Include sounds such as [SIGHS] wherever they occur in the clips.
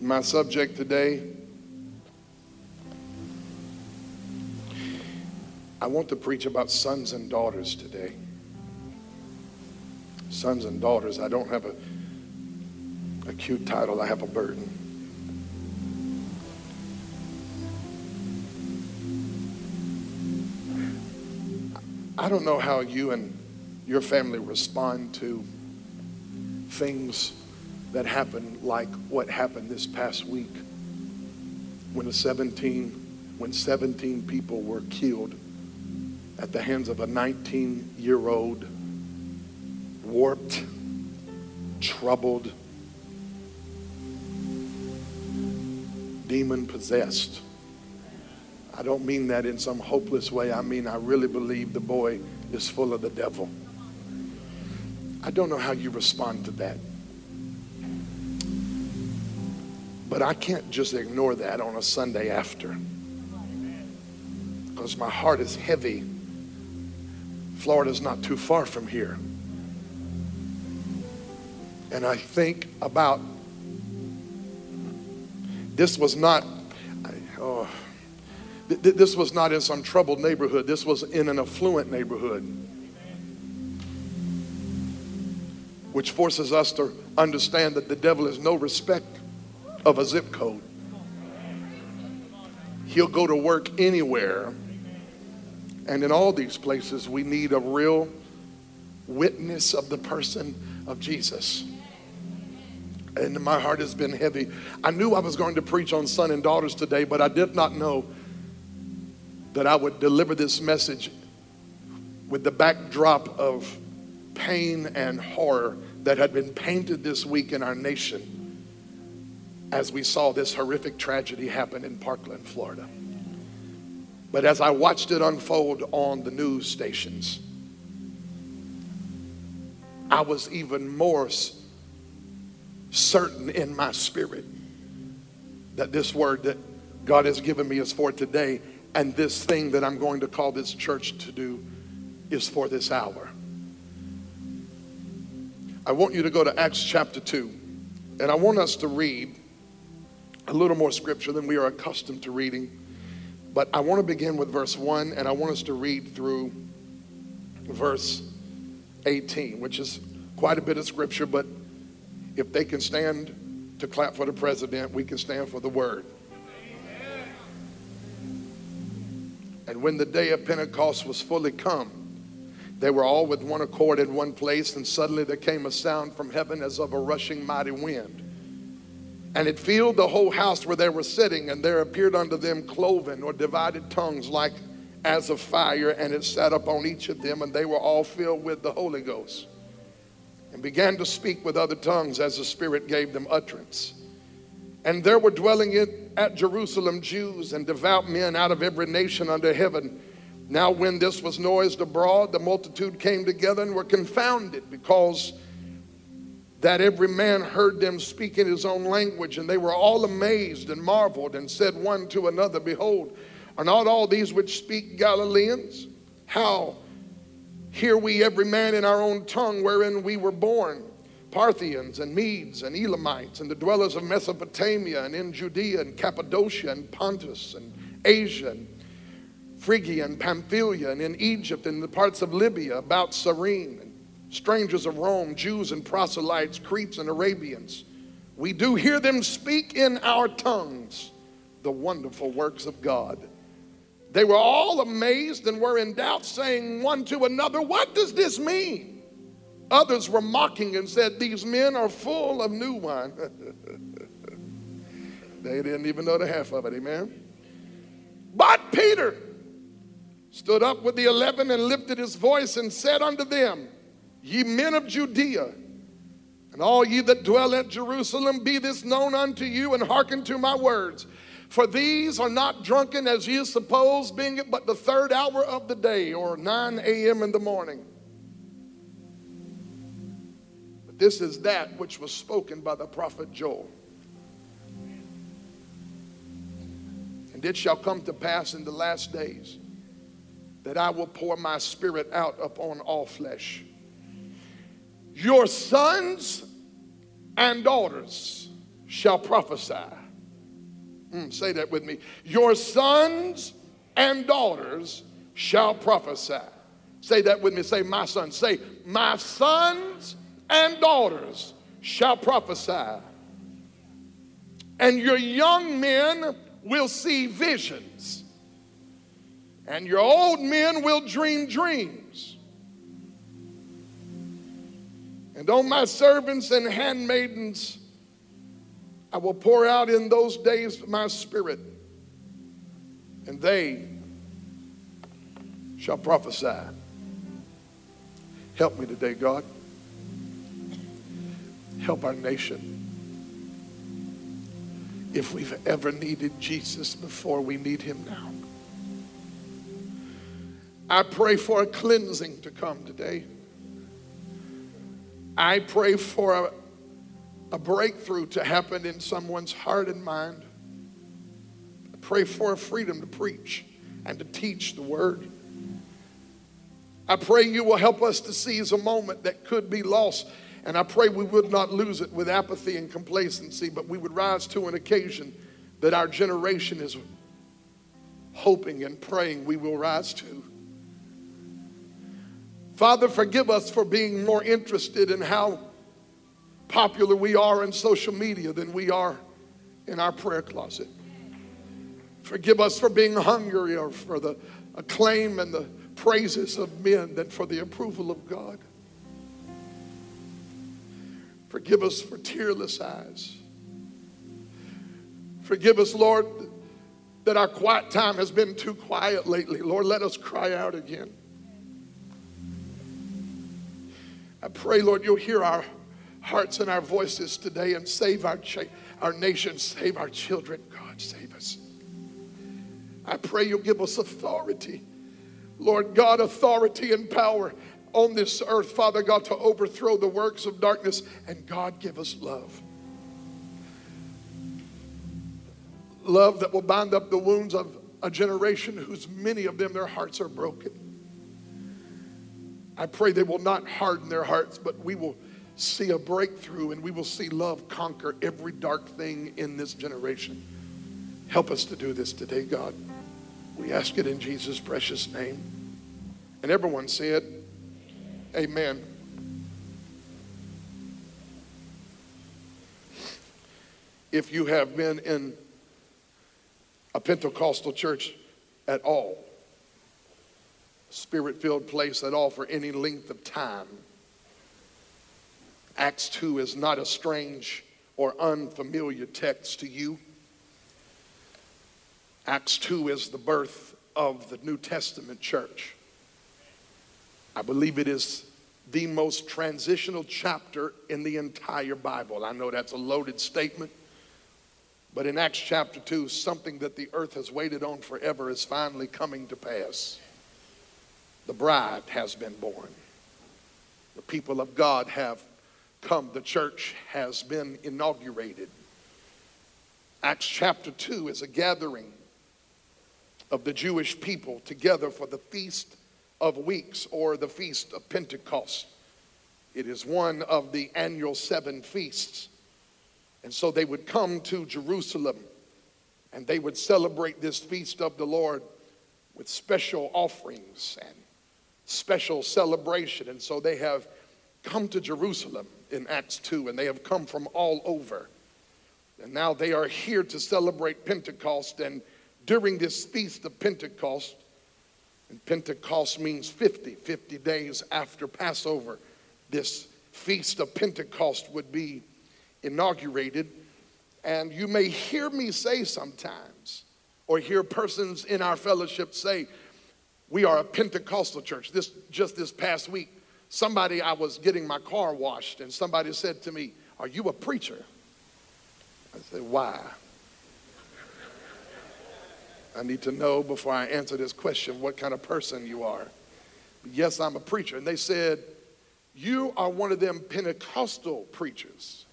My subject today I want to preach about sons and daughters today. Sons and daughters. I don't have a, a cute title, I have a burden. I don't know how you and your family respond to things that happened like what happened this past week when a 17 when 17 people were killed at the hands of a 19 year old warped troubled demon possessed I don't mean that in some hopeless way. I mean, I really believe the boy is full of the devil. I don't know how you respond to that. But I can't just ignore that on a Sunday after. Because my heart is heavy. Florida's not too far from here. And I think about this was not, oh, this was not in some troubled neighborhood, this was in an affluent neighborhood. Which forces us to understand that the devil has no respect of a zip code. He'll go to work anywhere. And in all these places, we need a real witness of the person of Jesus. And my heart has been heavy. I knew I was going to preach on son and daughters today, but I did not know that I would deliver this message with the backdrop of pain and horror that had been painted this week in our nation as we saw this horrific tragedy happen in Parkland, Florida. But as I watched it unfold on the news stations, I was even more certain in my spirit that this word that God has given me is for today and this thing that I'm going to call this church to do is for this hour. I want you to go to Acts chapter 2, and I want us to read a little more scripture than we are accustomed to reading. But I want to begin with verse 1, and I want us to read through verse 18, which is quite a bit of scripture, but if they can stand to clap for the president, we can stand for the word. And when the day of Pentecost was fully come, they were all with one accord in one place, and suddenly there came a sound from heaven as of a rushing mighty wind. And it filled the whole house where they were sitting, and there appeared unto them cloven or divided tongues like as of fire, and it sat upon each of them, and they were all filled with the Holy Ghost, and began to speak with other tongues as the Spirit gave them utterance. And there were dwelling in, at Jerusalem Jews and devout men out of every nation under heaven. Now, when this was noised abroad, the multitude came together and were confounded because that every man heard them speak in his own language. And they were all amazed and marveled and said one to another, Behold, are not all these which speak Galileans? How hear we every man in our own tongue wherein we were born? Parthians and Medes and Elamites and the dwellers of Mesopotamia and in Judea and Cappadocia and Pontus and Asia and Phrygia and Pamphylia and in Egypt and the parts of Libya about Cyrene strangers of Rome, Jews and proselytes, Cretes and Arabians. We do hear them speak in our tongues the wonderful works of God. They were all amazed and were in doubt, saying one to another, What does this mean? Others were mocking and said, These men are full of new wine. [LAUGHS] they didn't even know the half of it, amen. But Peter stood up with the eleven and lifted his voice and said unto them, Ye men of Judea, and all ye that dwell at Jerusalem, be this known unto you, and hearken to my words. For these are not drunken as ye suppose, being it but the third hour of the day, or 9 a.m. in the morning. But This is that which was spoken by the prophet Joel. And it shall come to pass in the last days that I will pour my spirit out upon all flesh. Your sons and daughters shall prophesy. Mm, say that with me. Your sons and daughters shall prophesy. Say that with me. Say, my sons. Say, my sons and daughters shall prophesy. And your young men will see visions. And your old men will dream dreams. And on my servants and handmaidens, I will pour out in those days my spirit, and they shall prophesy. Help me today, God. Help our nation. If we've ever needed Jesus before, we need him now. I pray for a cleansing to come today. I pray for a, a breakthrough to happen in someone's heart and mind. I pray for a freedom to preach and to teach the word. I pray you will help us to seize a moment that could be lost. And I pray we would not lose it with apathy and complacency, but we would rise to an occasion that our generation is hoping and praying we will rise to. Father, forgive us for being more interested in how popular we are in social media than we are in our prayer closet. Forgive us for being hungry or for the acclaim and the praises of men than for the approval of God. Forgive us for tearless eyes. Forgive us, Lord, that our quiet time has been too quiet lately. Lord, let us cry out again. I pray, Lord, you'll hear our hearts and our voices today and save our, cha- our nation, save our children. God, save us. I pray you'll give us authority Lord God, authority and power on this earth, Father God, to overthrow the works of darkness. And God, give us love. Love that will bind up the wounds of a generation whose many of them, their hearts are broken. I pray they will not harden their hearts, but we will see a breakthrough and we will see love conquer every dark thing in this generation. Help us to do this today, God. We ask it in Jesus' precious name. And everyone said, Amen. If you have been in a Pentecostal church at all, spirit filled place at all for any length of time, Acts 2 is not a strange or unfamiliar text to you. Acts 2 is the birth of the New Testament church. I believe it is the most transitional chapter in the entire Bible. I know that's a loaded statement, but in Acts chapter 2, something that the earth has waited on forever is finally coming to pass. The bride has been born. The people of God have come. The church has been inaugurated. Acts chapter 2 is a gathering of the Jewish people together for the Feast of Weeks or the Feast of Pentecost. It is one of the annual seven feasts. And so they would come to Jerusalem and they would celebrate this feast of the Lord with special offerings and special celebration. And so they have come to Jerusalem in Acts 2 and they have come from all over. And now they are here to celebrate Pentecost and during this feast of Pentecost, and Pentecost means 50, 50 days after Passover, this feast of Pentecost would be inaugurated. And you may hear me say sometimes, or hear persons in our fellowship say, we are a Pentecostal church. This just this past week, somebody I was getting my car washed, and somebody said to me, Are you a preacher? I said, Why? I need to know before I answer this question what kind of person you are. Yes, I'm a preacher. And they said, You are one of them Pentecostal preachers.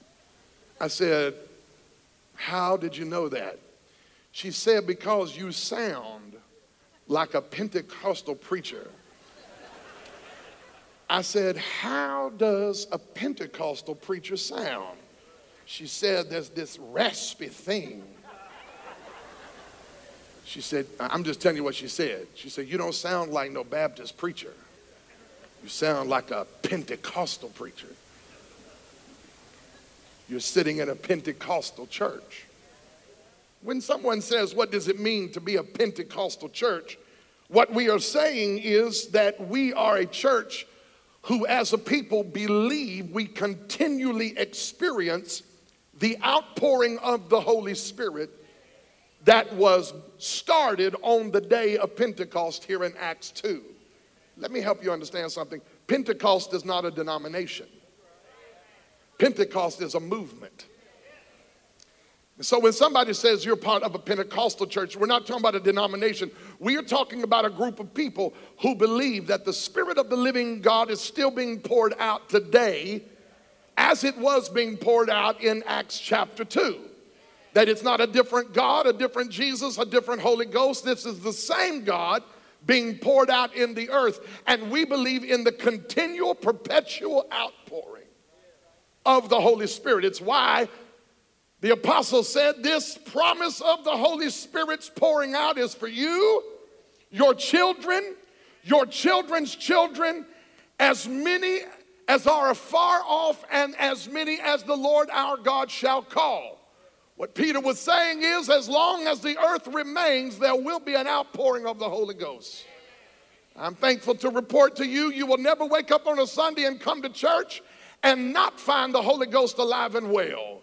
I said, How did you know that? She said, Because you sound like a Pentecostal preacher. I said, How does a Pentecostal preacher sound? She said, There's this raspy thing. She said, I'm just telling you what she said. She said, You don't sound like no Baptist preacher. You sound like a Pentecostal preacher. You're sitting in a Pentecostal church. When someone says, What does it mean to be a Pentecostal church? What we are saying is that we are a church who, as a people, believe we continually experience the outpouring of the Holy Spirit that was started on the day of Pentecost here in Acts 2. Let me help you understand something. Pentecost is not a denomination, Pentecost is a movement. So when somebody says you're part of a Pentecostal church, we're not talking about a denomination. We are talking about a group of people who believe that the Spirit of the living God is still being poured out today as it was being poured out in Acts chapter 2. That it's not a different God, a different Jesus, a different Holy Ghost. This is the same God being poured out in the earth. And we believe in the continual, perpetual outpouring of the Holy Spirit. It's why the apostle said, This promise of the Holy Spirit's pouring out is for you, your children, your children's children, as many as are afar off, and as many as the Lord our God shall call. What Peter was saying is, as long as the earth remains, there will be an outpouring of the Holy Ghost. I'm thankful to report to you, you will never wake up on a Sunday and come to church and not find the Holy Ghost alive and well.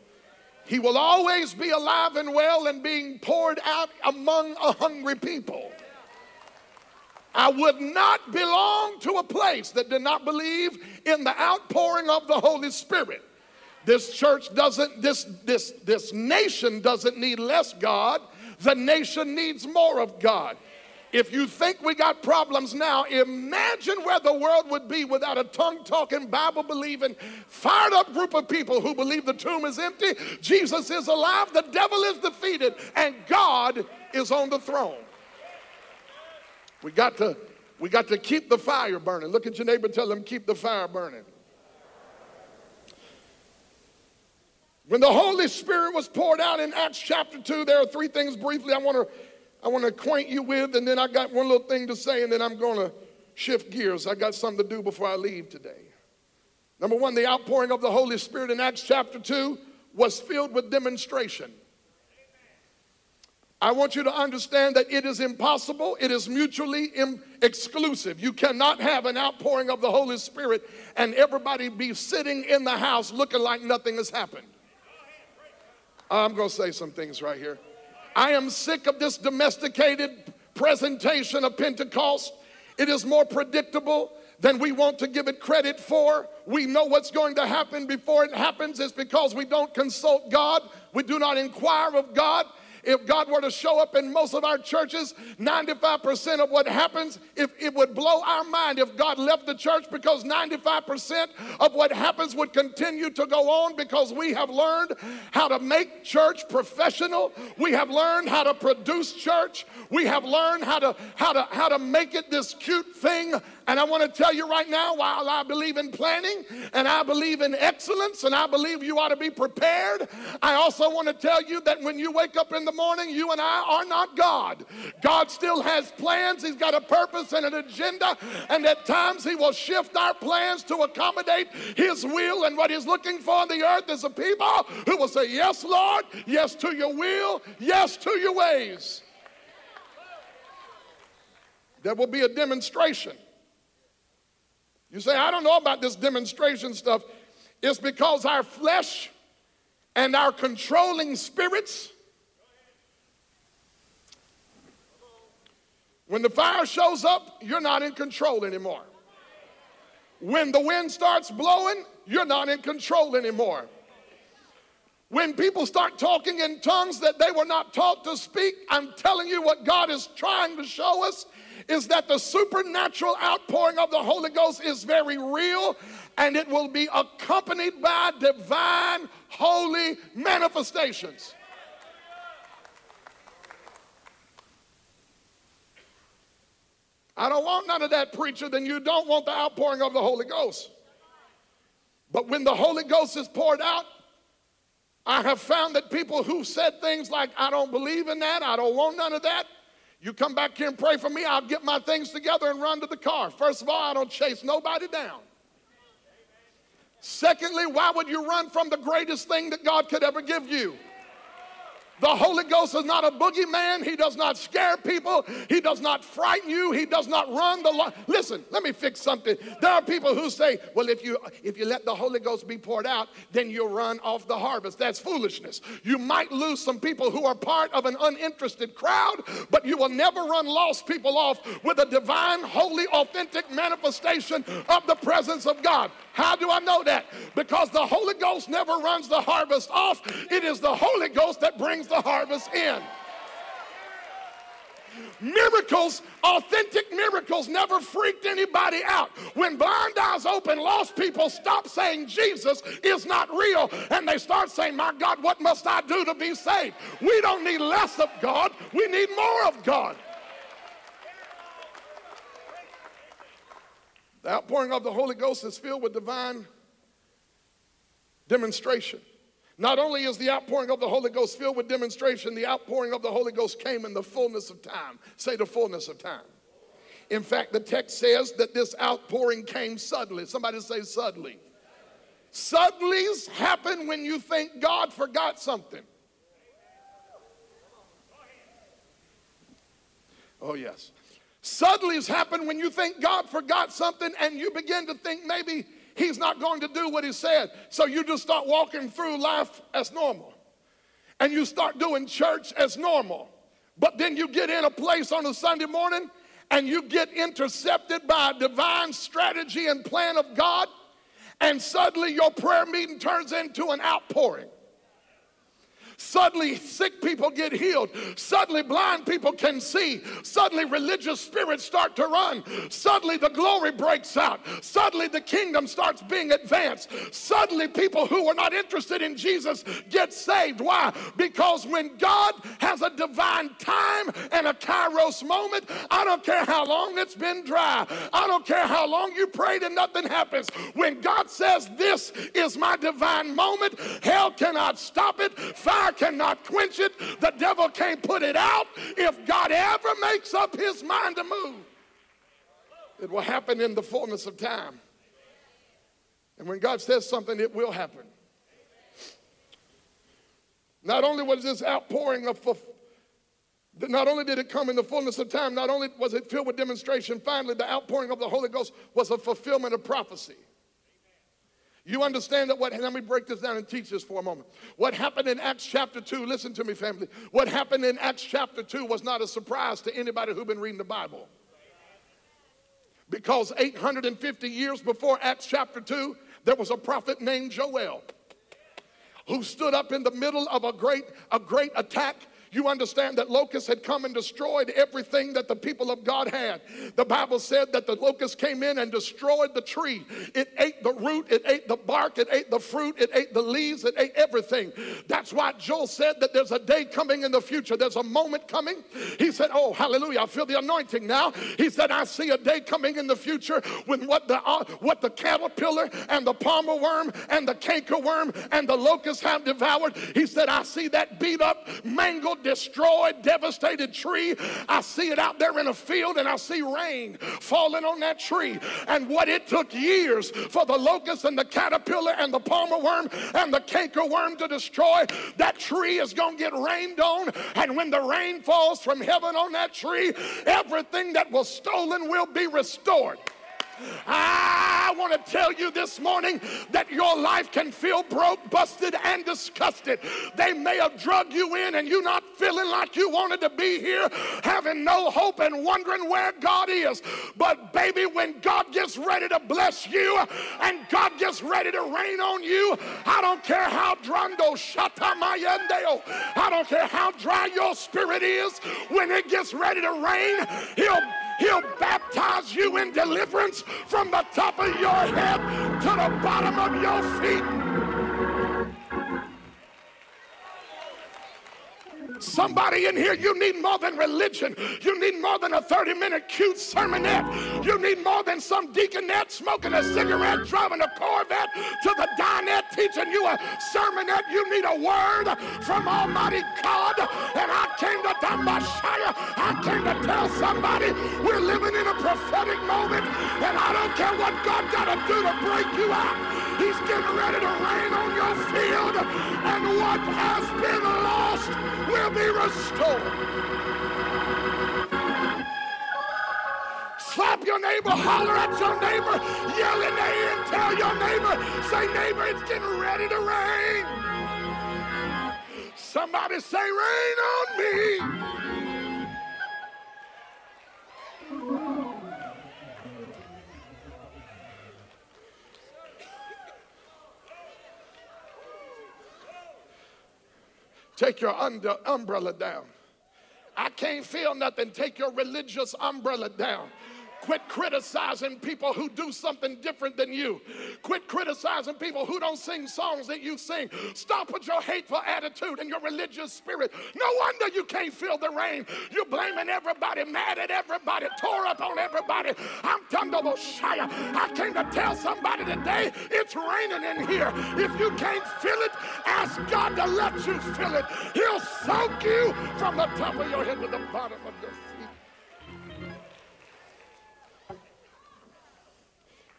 He will always be alive and well and being poured out among a hungry people. I would not belong to a place that did not believe in the outpouring of the Holy Spirit. This church doesn't, this, this, this nation doesn't need less God. The nation needs more of God. If you think we got problems now, imagine where the world would be without a tongue talking, Bible believing, fired up group of people who believe the tomb is empty, Jesus is alive, the devil is defeated, and God is on the throne. We got to, we got to keep the fire burning. Look at your neighbor, tell them, keep the fire burning. When the Holy Spirit was poured out in Acts chapter 2, there are three things briefly I want to I want to acquaint you with, and then I got one little thing to say, and then I'm going to shift gears. I got something to do before I leave today. Number one, the outpouring of the Holy Spirit in Acts chapter 2 was filled with demonstration. I want you to understand that it is impossible, it is mutually Im- exclusive. You cannot have an outpouring of the Holy Spirit and everybody be sitting in the house looking like nothing has happened. I'm going to say some things right here. I am sick of this domesticated presentation of Pentecost. It is more predictable than we want to give it credit for. We know what's going to happen before it happens. It's because we don't consult God, we do not inquire of God. If God were to show up in most of our churches, 95% of what happens, if it would blow our mind if God left the church because 95% of what happens would continue to go on because we have learned how to make church professional. We have learned how to produce church. We have learned how to how to how to make it this cute thing and I want to tell you right now, while I believe in planning and I believe in excellence and I believe you ought to be prepared, I also want to tell you that when you wake up in the morning, you and I are not God. God still has plans, He's got a purpose and an agenda, and at times He will shift our plans to accommodate His will. And what He's looking for on the earth is a people who will say, Yes, Lord, yes to your will, yes to your ways. There will be a demonstration. You say, I don't know about this demonstration stuff. It's because our flesh and our controlling spirits, when the fire shows up, you're not in control anymore. When the wind starts blowing, you're not in control anymore. When people start talking in tongues that they were not taught to speak, I'm telling you what God is trying to show us is that the supernatural outpouring of the Holy Ghost is very real and it will be accompanied by divine holy manifestations. I don't want none of that, preacher, then you don't want the outpouring of the Holy Ghost. But when the Holy Ghost is poured out, I have found that people who said things like, I don't believe in that, I don't want none of that, you come back here and pray for me, I'll get my things together and run to the car. First of all, I don't chase nobody down. Secondly, why would you run from the greatest thing that God could ever give you? The Holy Ghost is not a boogeyman. He does not scare people. He does not frighten you. He does not run the. Listen, let me fix something. There are people who say, well, if you if you let the Holy Ghost be poured out, then you'll run off the harvest. That's foolishness. You might lose some people who are part of an uninterested crowd, but you will never run lost people off with a divine, holy, authentic manifestation of the presence of God. How do I know that? Because the Holy Ghost never runs the harvest off. It is the Holy Ghost that brings the harvest in. Miracles, authentic miracles, never freaked anybody out. When blind eyes open, lost people stop saying Jesus is not real and they start saying, My God, what must I do to be saved? We don't need less of God, we need more of God. The outpouring of the Holy Ghost is filled with divine demonstration. Not only is the outpouring of the Holy Ghost filled with demonstration, the outpouring of the Holy Ghost came in the fullness of time. Say the fullness of time. In fact, the text says that this outpouring came suddenly. Somebody say suddenly. Suddenlies happen when you think God forgot something. Oh, yes. Suddenlies happen when you think God forgot something and you begin to think maybe He's not going to do what he said. So you just start walking through life as normal. And you start doing church as normal. But then you get in a place on a Sunday morning and you get intercepted by a divine strategy and plan of God. And suddenly your prayer meeting turns into an outpouring. Suddenly, sick people get healed. Suddenly, blind people can see. Suddenly, religious spirits start to run. Suddenly, the glory breaks out. Suddenly, the kingdom starts being advanced. Suddenly, people who were not interested in Jesus get saved. Why? Because when God has a divine time and a kairos moment, I don't care how long it's been dry. I don't care how long you prayed and nothing happens. When God says, This is my divine moment, hell cannot stop it. Fire cannot quench it. The devil can't put it out. If God ever makes up his mind to move, it will happen in the fullness of time. And when God says something, it will happen. Not only was this outpouring of, not only did it come in the fullness of time, not only was it filled with demonstration, finally, the outpouring of the Holy Ghost was a fulfillment of prophecy. You understand that what, let me break this down and teach this for a moment. What happened in Acts chapter 2, listen to me, family. What happened in Acts chapter 2 was not a surprise to anybody who's been reading the Bible. Because 850 years before Acts chapter 2, there was a prophet named Joel who stood up in the middle of a great, a great attack you understand that locusts had come and destroyed everything that the people of God had. The Bible said that the locust came in and destroyed the tree. It ate the root, it ate the bark, it ate the fruit, it ate the leaves, it ate everything. That's why Joel said that there's a day coming in the future. There's a moment coming. He said, Oh, hallelujah, I feel the anointing now. He said, I see a day coming in the future when what the, uh, what the caterpillar and the palmer worm and the cankerworm and the locust have devoured. He said, I see that beat up, mangled, destroyed, devastated tree. I see it out there in a field and I see rain falling on that tree. And what it took years for the locust and the caterpillar and the palmer worm and the canker worm to destroy, that tree is going to get rained on. And when the rain falls from heaven on that tree, everything that was stolen will be restored. I want to tell you this morning that your life can feel broke, busted, and disgusted. They may have drug you in and you not feeling like you wanted to be here, having no hope and wondering where God is. But baby, when God gets ready to bless you and God gets ready to rain on you, I don't care how drando shatamayendeo, I don't care how dry your spirit is, when it gets ready to rain, he'll He'll baptize you in deliverance from the top of your head to the bottom of your feet. Somebody in here, you need more than religion. You need more than a 30 minute cute sermonette. You need more than some deaconette smoking a cigarette, driving a Corvette to the dinette teaching you a sermonette. You need a word from Almighty God. And I came to Dambashire. I came to tell somebody we're living in a prophetic moment. And I don't care what God got to do to break you out. He's getting ready to rain on your field, and what has been lost will be restored. Slap your neighbor, holler at your neighbor, yell in their ear tell your neighbor, say, neighbor, it's getting ready to rain. Somebody say, rain on me. Take your under, umbrella down. I can't feel nothing. Take your religious umbrella down. Quit criticizing people who do something different than you. Quit criticizing people who don't sing songs that you sing. Stop with your hateful attitude and your religious spirit. No wonder you can't feel the rain. You're blaming everybody, mad at everybody, tore up on everybody. I'm Tundable Shire. I came to tell somebody today it's raining in here. If you can't feel it, ask God to let you feel it. He'll soak you from the top of your head to the bottom of your feet.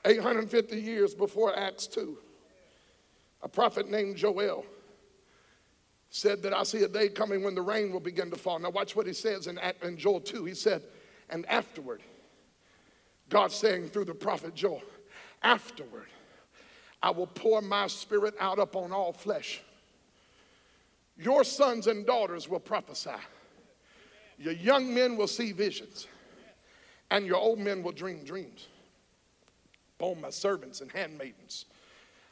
850 years before Acts 2, a prophet named Joel said that I see a day coming when the rain will begin to fall. Now, watch what he says in, in Joel 2. He said, and afterward, God saying through the prophet Joel, afterward, I will pour my spirit out upon all flesh. Your sons and daughters will prophesy. Your young men will see visions, and your old men will dream dreams upon my servants and handmaidens.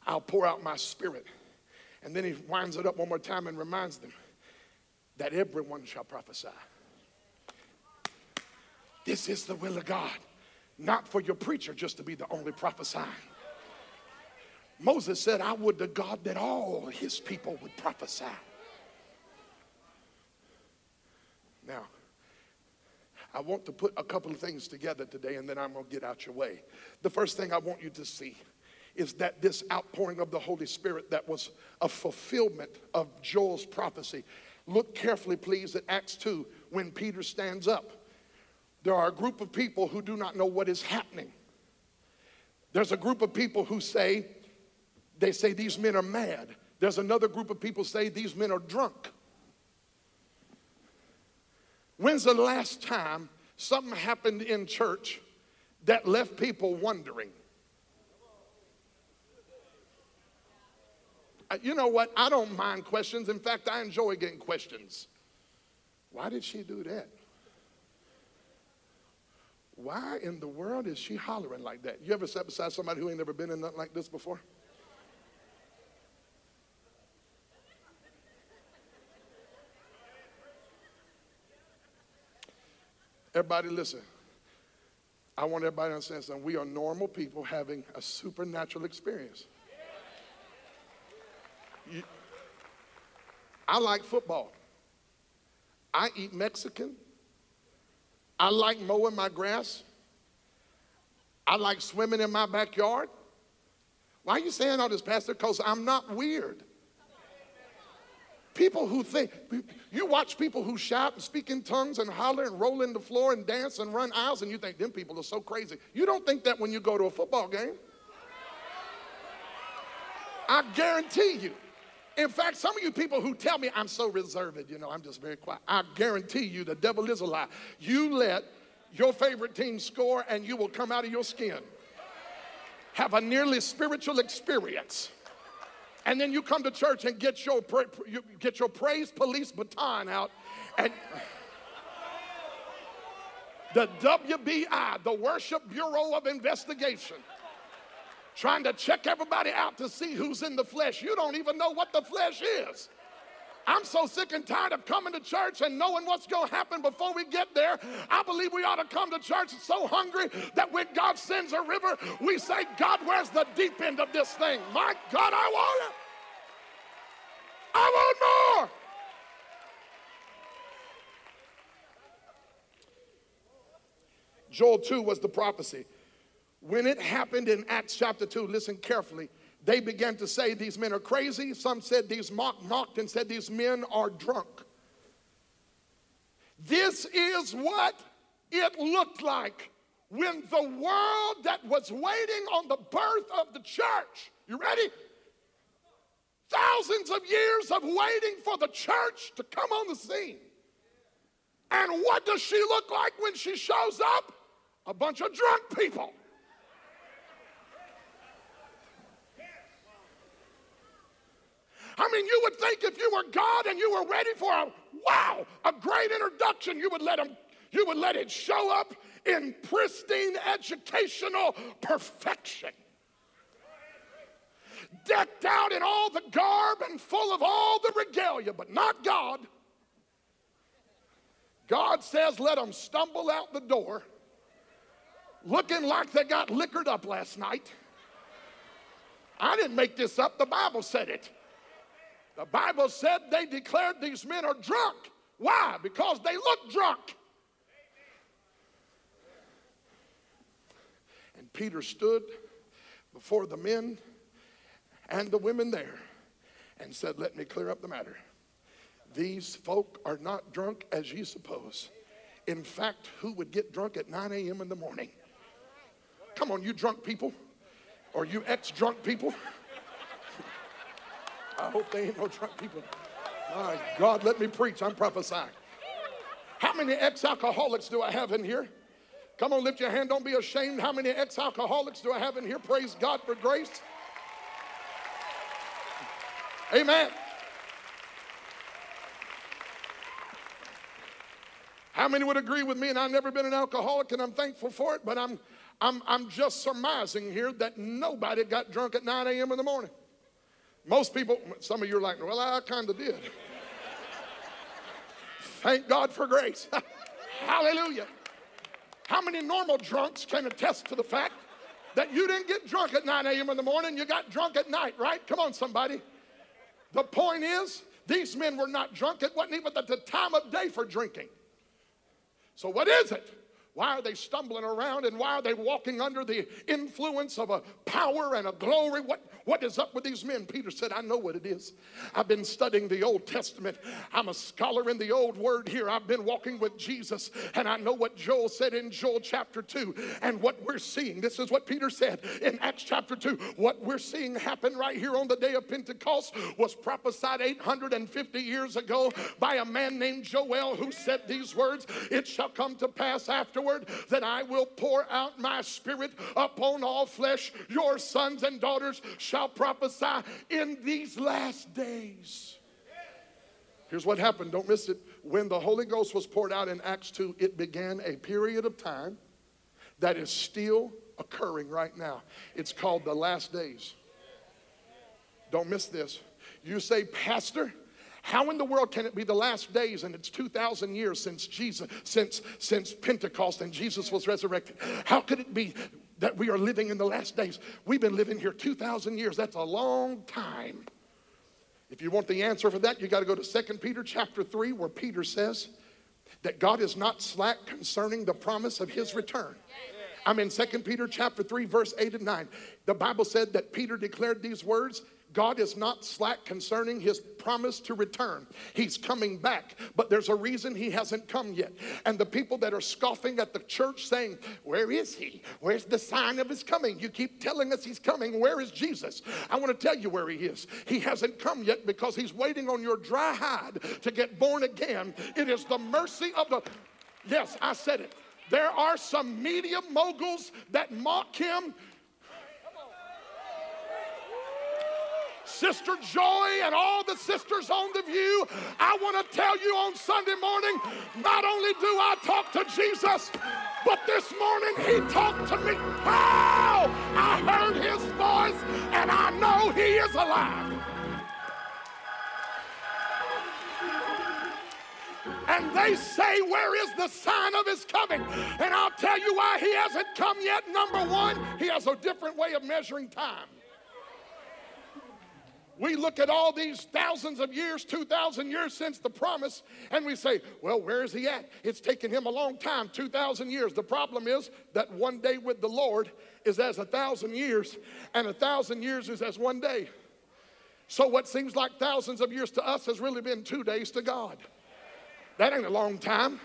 I'll pour out my spirit. And then he winds it up one more time and reminds them that everyone shall prophesy. This is the will of God, not for your preacher just to be the only prophesying. Moses said, I would to God that all his people would prophesy. Now, I want to put a couple of things together today and then I'm going to get out your way. The first thing I want you to see is that this outpouring of the Holy Spirit that was a fulfillment of Joel's prophecy. Look carefully, please, at Acts 2 when Peter stands up. There are a group of people who do not know what is happening. There's a group of people who say, they say these men are mad. There's another group of people say these men are drunk. When's the last time something happened in church that left people wondering? Uh, you know what? I don't mind questions. In fact, I enjoy getting questions. Why did she do that? Why in the world is she hollering like that? You ever sat beside somebody who ain't never been in nothing like this before? Everybody, listen. I want everybody to understand something. We are normal people having a supernatural experience. You, I like football. I eat Mexican. I like mowing my grass. I like swimming in my backyard. Why are you saying all this, Pastor? Because I'm not weird. People who think, you watch people who shout and speak in tongues and holler and roll in the floor and dance and run aisles, and you think them people are so crazy. You don't think that when you go to a football game. I guarantee you. In fact, some of you people who tell me I'm so reserved, you know, I'm just very quiet. I guarantee you the devil is a lie. You let your favorite team score and you will come out of your skin. Have a nearly spiritual experience and then you come to church and get your, you get your praise police baton out and the WBI, the Worship Bureau of Investigation, trying to check everybody out to see who's in the flesh. You don't even know what the flesh is. I'm so sick and tired of coming to church and knowing what's going to happen before we get there. I believe we ought to come to church so hungry that when God sends a river, we say, God, where's the deep end of this thing? My God, I want it. I want more. Joel 2 was the prophecy. When it happened in Acts chapter 2, listen carefully they began to say these men are crazy. Some said these mock, mocked and said these men are drunk. This is what it looked like when the world that was waiting on the birth of the church, you ready? Thousands of years of waiting for the church to come on the scene. And what does she look like when she shows up? A bunch of drunk people. I mean, you would think if you were God and you were ready for a wow, a great introduction, you would let him, you would let it show up in pristine educational perfection. Decked out in all the garb and full of all the regalia, but not God. God says, let them stumble out the door looking like they got liquored up last night. I didn't make this up, the Bible said it. The Bible said they declared these men are drunk. Why? Because they look drunk. And Peter stood before the men and the women there and said, Let me clear up the matter. These folk are not drunk as ye suppose. In fact, who would get drunk at 9 a.m. in the morning? Come on, you drunk people, or you ex drunk people. I hope they ain't no drunk people. My God, let me preach. I'm prophesying. How many ex alcoholics do I have in here? Come on, lift your hand. Don't be ashamed. How many ex alcoholics do I have in here? Praise God for grace. Amen. How many would agree with me? And I've never been an alcoholic and I'm thankful for it, but I'm, I'm, I'm just surmising here that nobody got drunk at 9 a.m. in the morning. Most people, some of you are like, well, I kind of did. Thank God for grace. [LAUGHS] Hallelujah. How many normal drunks can attest to the fact that you didn't get drunk at 9 a.m. in the morning, you got drunk at night, right? Come on, somebody. The point is, these men were not drunk. It wasn't even the time of day for drinking. So, what is it? Why are they stumbling around and why are they walking under the influence of a power and a glory? What, what is up with these men? Peter said, I know what it is. I've been studying the Old Testament. I'm a scholar in the Old Word here. I've been walking with Jesus and I know what Joel said in Joel chapter 2 and what we're seeing. This is what Peter said in Acts chapter 2. What we're seeing happen right here on the day of Pentecost was prophesied 850 years ago by a man named Joel who said these words It shall come to pass after afterward that I will pour out my spirit upon all flesh. Your sons and daughters shall prophesy in these last days. Here's what happened, don't miss it. When the Holy Ghost was poured out in Acts 2, it began a period of time that is still occurring right now. It's called the last days. Don't miss this. You say, Pastor, how in the world can it be the last days and it's 2,000 years since Jesus, since, since Pentecost and Jesus was resurrected? How could it be that we are living in the last days? We've been living here 2,000 years. That's a long time. If you want the answer for that, you got to go to 2 Peter chapter 3, where Peter says that God is not slack concerning the promise of his return. I'm in 2 Peter chapter 3, verse 8 and 9. The Bible said that Peter declared these words God is not slack concerning his promise to return. He's coming back, but there's a reason he hasn't come yet. And the people that are scoffing at the church saying, Where is he? Where's the sign of his coming? You keep telling us he's coming. Where is Jesus? I want to tell you where he is. He hasn't come yet because he's waiting on your dry hide to get born again. It is the mercy of the. Yes, I said it. There are some media moguls that mock him Sister Joy and all the sisters on the view, I want to tell you on Sunday morning, not only do I talk to Jesus, but this morning he talked to me. How? I heard his voice and I know he is alive. and they say, Where is the sign of his coming? And I'll tell you why he hasn't come yet. Number one, he has a different way of measuring time. We look at all these thousands of years, 2,000 years since the promise, and we say, well, where is he at? It's taken him a long time, 2,000 years. The problem is that one day with the Lord is as a thousand years, and a thousand years is as one day. So what seems like thousands of years to us has really been two days to God. That ain't a long time.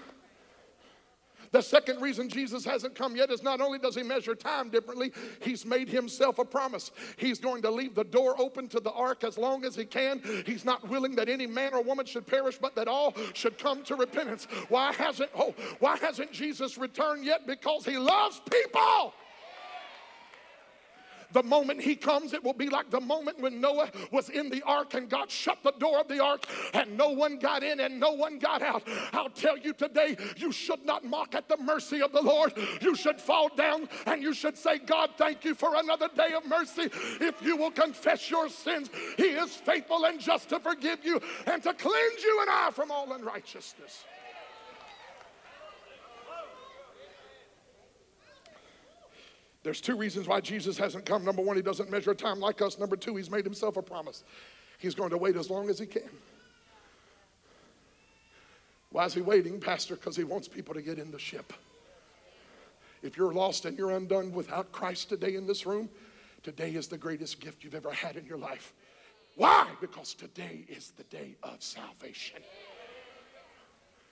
The second reason Jesus hasn't come yet is not only does he measure time differently, he's made himself a promise. He's going to leave the door open to the ark as long as he can. He's not willing that any man or woman should perish, but that all should come to repentance. Why hasn't oh, why hasn't Jesus returned yet? Because he loves people. The moment he comes, it will be like the moment when Noah was in the ark and God shut the door of the ark and no one got in and no one got out. I'll tell you today, you should not mock at the mercy of the Lord. You should fall down and you should say, God, thank you for another day of mercy. If you will confess your sins, he is faithful and just to forgive you and to cleanse you and I from all unrighteousness. There's two reasons why Jesus hasn't come. Number one, he doesn't measure time like us. Number two, he's made himself a promise. He's going to wait as long as he can. Why is he waiting, Pastor? Because he wants people to get in the ship. If you're lost and you're undone without Christ today in this room, today is the greatest gift you've ever had in your life. Why? Because today is the day of salvation.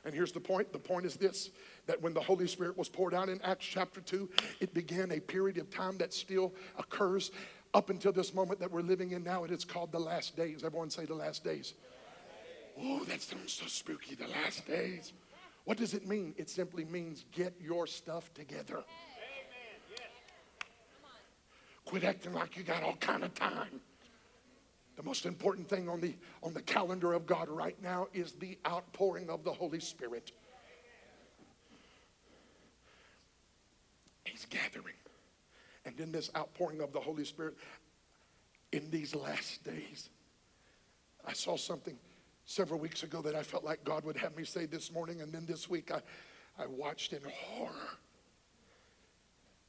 And here's the point the point is this that when the Holy Spirit was poured out in Acts chapter 2, it began a period of time that still occurs up until this moment that we're living in now, and it's called the last days. Everyone say the last days. Oh, that sounds so spooky, the last days. What does it mean? It simply means get your stuff together. Quit acting like you got all kind of time. The most important thing on the, on the calendar of God right now is the outpouring of the Holy Spirit. He's gathering. And in this outpouring of the Holy Spirit, in these last days, I saw something several weeks ago that I felt like God would have me say this morning, and then this week I, I watched in horror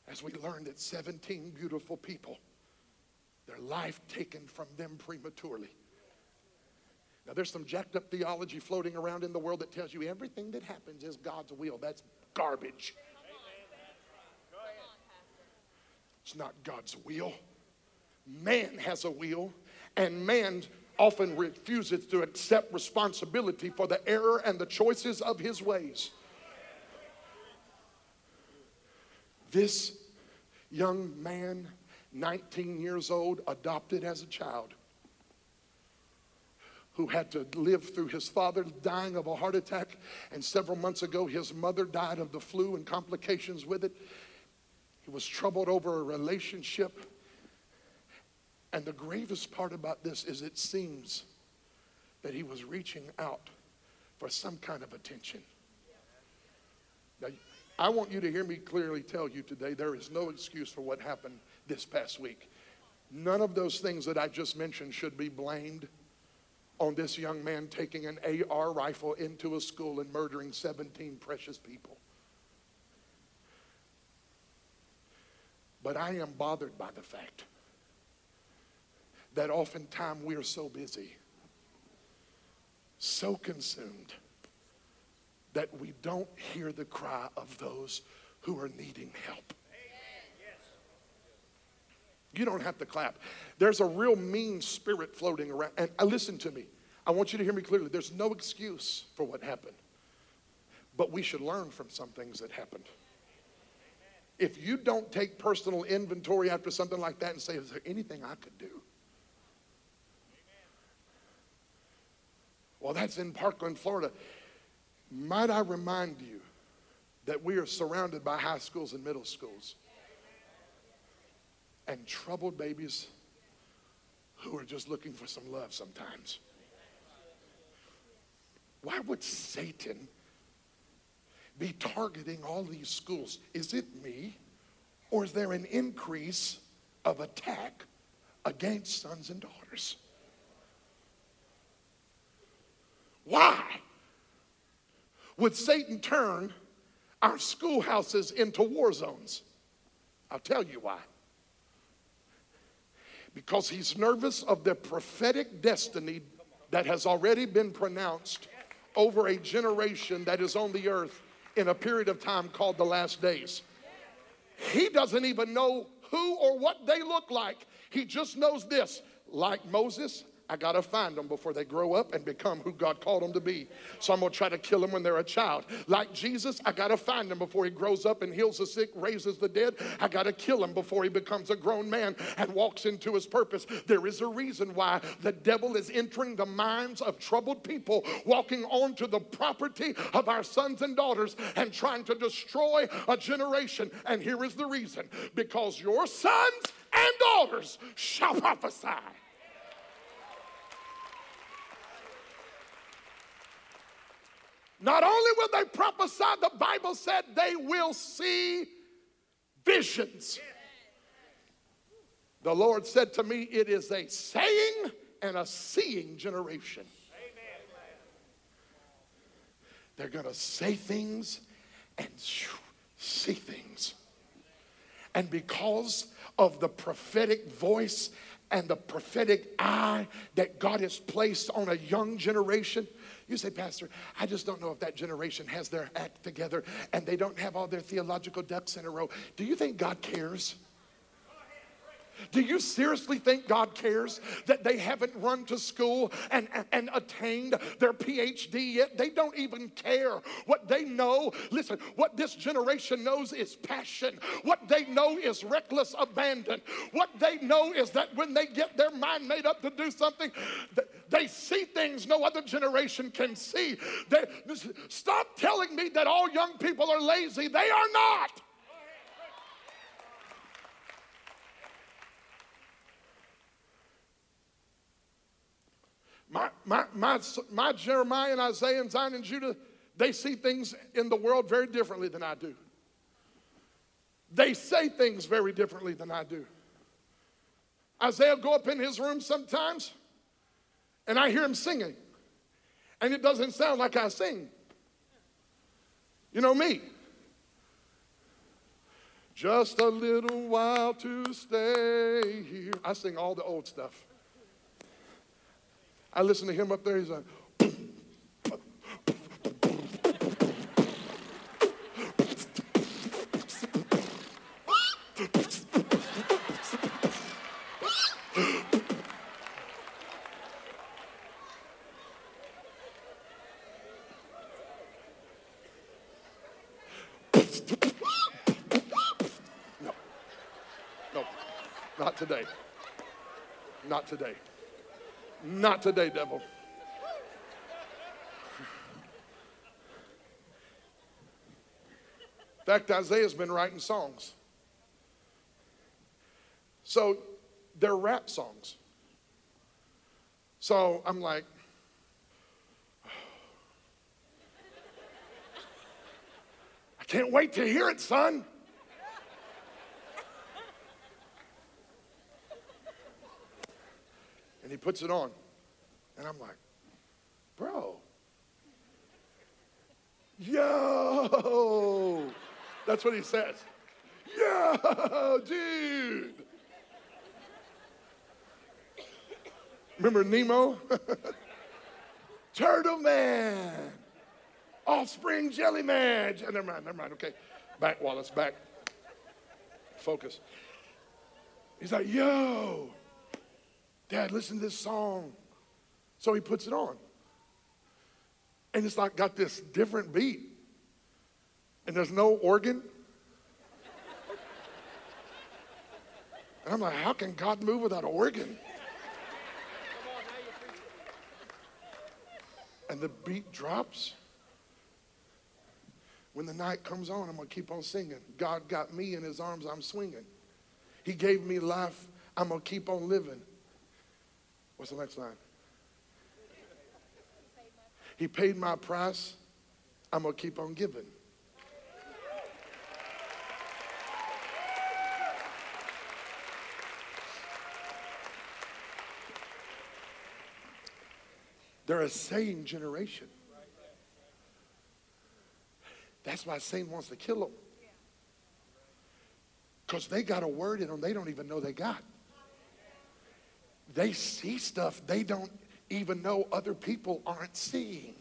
as we learned that 17 beautiful people their life taken from them prematurely. Now, there's some jacked up theology floating around in the world that tells you everything that happens is God's will. That's garbage. It's not God's will. Man has a will, and man often refuses to accept responsibility for the error and the choices of his ways. This young man 19 years old, adopted as a child, who had to live through his father dying of a heart attack. And several months ago, his mother died of the flu and complications with it. He was troubled over a relationship. And the gravest part about this is it seems that he was reaching out for some kind of attention. Now, I want you to hear me clearly tell you today there is no excuse for what happened this past week. None of those things that I just mentioned should be blamed on this young man taking an AR rifle into a school and murdering 17 precious people. But I am bothered by the fact that oftentimes we are so busy, so consumed, that we don't hear the cry of those who are needing help. You don't have to clap. There's a real mean spirit floating around. And uh, listen to me. I want you to hear me clearly. There's no excuse for what happened. But we should learn from some things that happened. If you don't take personal inventory after something like that and say, is there anything I could do? Well, that's in Parkland, Florida. Might I remind you that we are surrounded by high schools and middle schools and troubled babies who are just looking for some love sometimes. Why would Satan be targeting all these schools? Is it me? Or is there an increase of attack against sons and daughters? Why would Satan turn our schoolhouses into war zones? I'll tell you why because he's nervous of the prophetic destiny that has already been pronounced over a generation that is on the earth in a period of time called the last days. He doesn't even know who or what they look like. He just knows this like Moses, I got to find them before they grow up and become who God called them to be. So I'm going to try to kill them when they're a child. Like Jesus, I got to find him before he grows up and heals the sick, raises the dead. I got to kill him before he becomes a grown man and walks into his purpose. There is a reason why the devil is entering the minds of troubled people, walking onto the property of our sons and daughters and trying to destroy a generation. And here is the reason because your sons and daughters shall prophesy. Not only will they prophesy, the Bible said they will see visions. The Lord said to me, It is a saying and a seeing generation. They're going to say things and see things. And because of the prophetic voice and the prophetic eye that God has placed on a young generation, you say, Pastor, I just don't know if that generation has their act together and they don't have all their theological ducks in a row. Do you think God cares? Do you seriously think God cares that they haven't run to school and, and, and, attained their PhD yet? They don't even care. What they know, listen, what this generation knows is passion. What they know is reckless abandon. What they know is that when they get their mind made up to do something, they see things no other generation can see. They, stop telling me that all young people are lazy. They are not. My, my, my, my Jeremiah and Isaiah and Zion and Judah, they see things in the world very differently than I do. They say things very differently than I do. Isaiah go up in his room sometimes and I hear him singing. And it doesn't sound like I sing. You know me. Just a little while to stay here. I sing all the old stuff. I listen to him up there, he's like, [LAUGHS] no, no, not today. Not today. Not today, devil. In fact, Isaiah's been writing songs. So they're rap songs. So I'm like, [SIGHS] I can't wait to hear it, son. He puts it on. And I'm like, bro, yo. That's what he says. Yo, dude. Remember Nemo? [LAUGHS] Turtle Man. Offspring Jelly Man. Never mind, never mind. Okay. Back, Wallace, back. Focus. He's like, yo. Dad, listen to this song. So he puts it on. And it's like got this different beat. And there's no organ. And I'm like, how can God move without an organ? And the beat drops. When the night comes on, I'm going to keep on singing. God got me in his arms, I'm swinging. He gave me life, I'm going to keep on living. What's the next line? He paid my price. I'm going to keep on giving. They're a saying generation. That's why Satan wants to kill them. Because they got a word in them they don't even know they got. They see stuff they don't even know other people aren't seeing.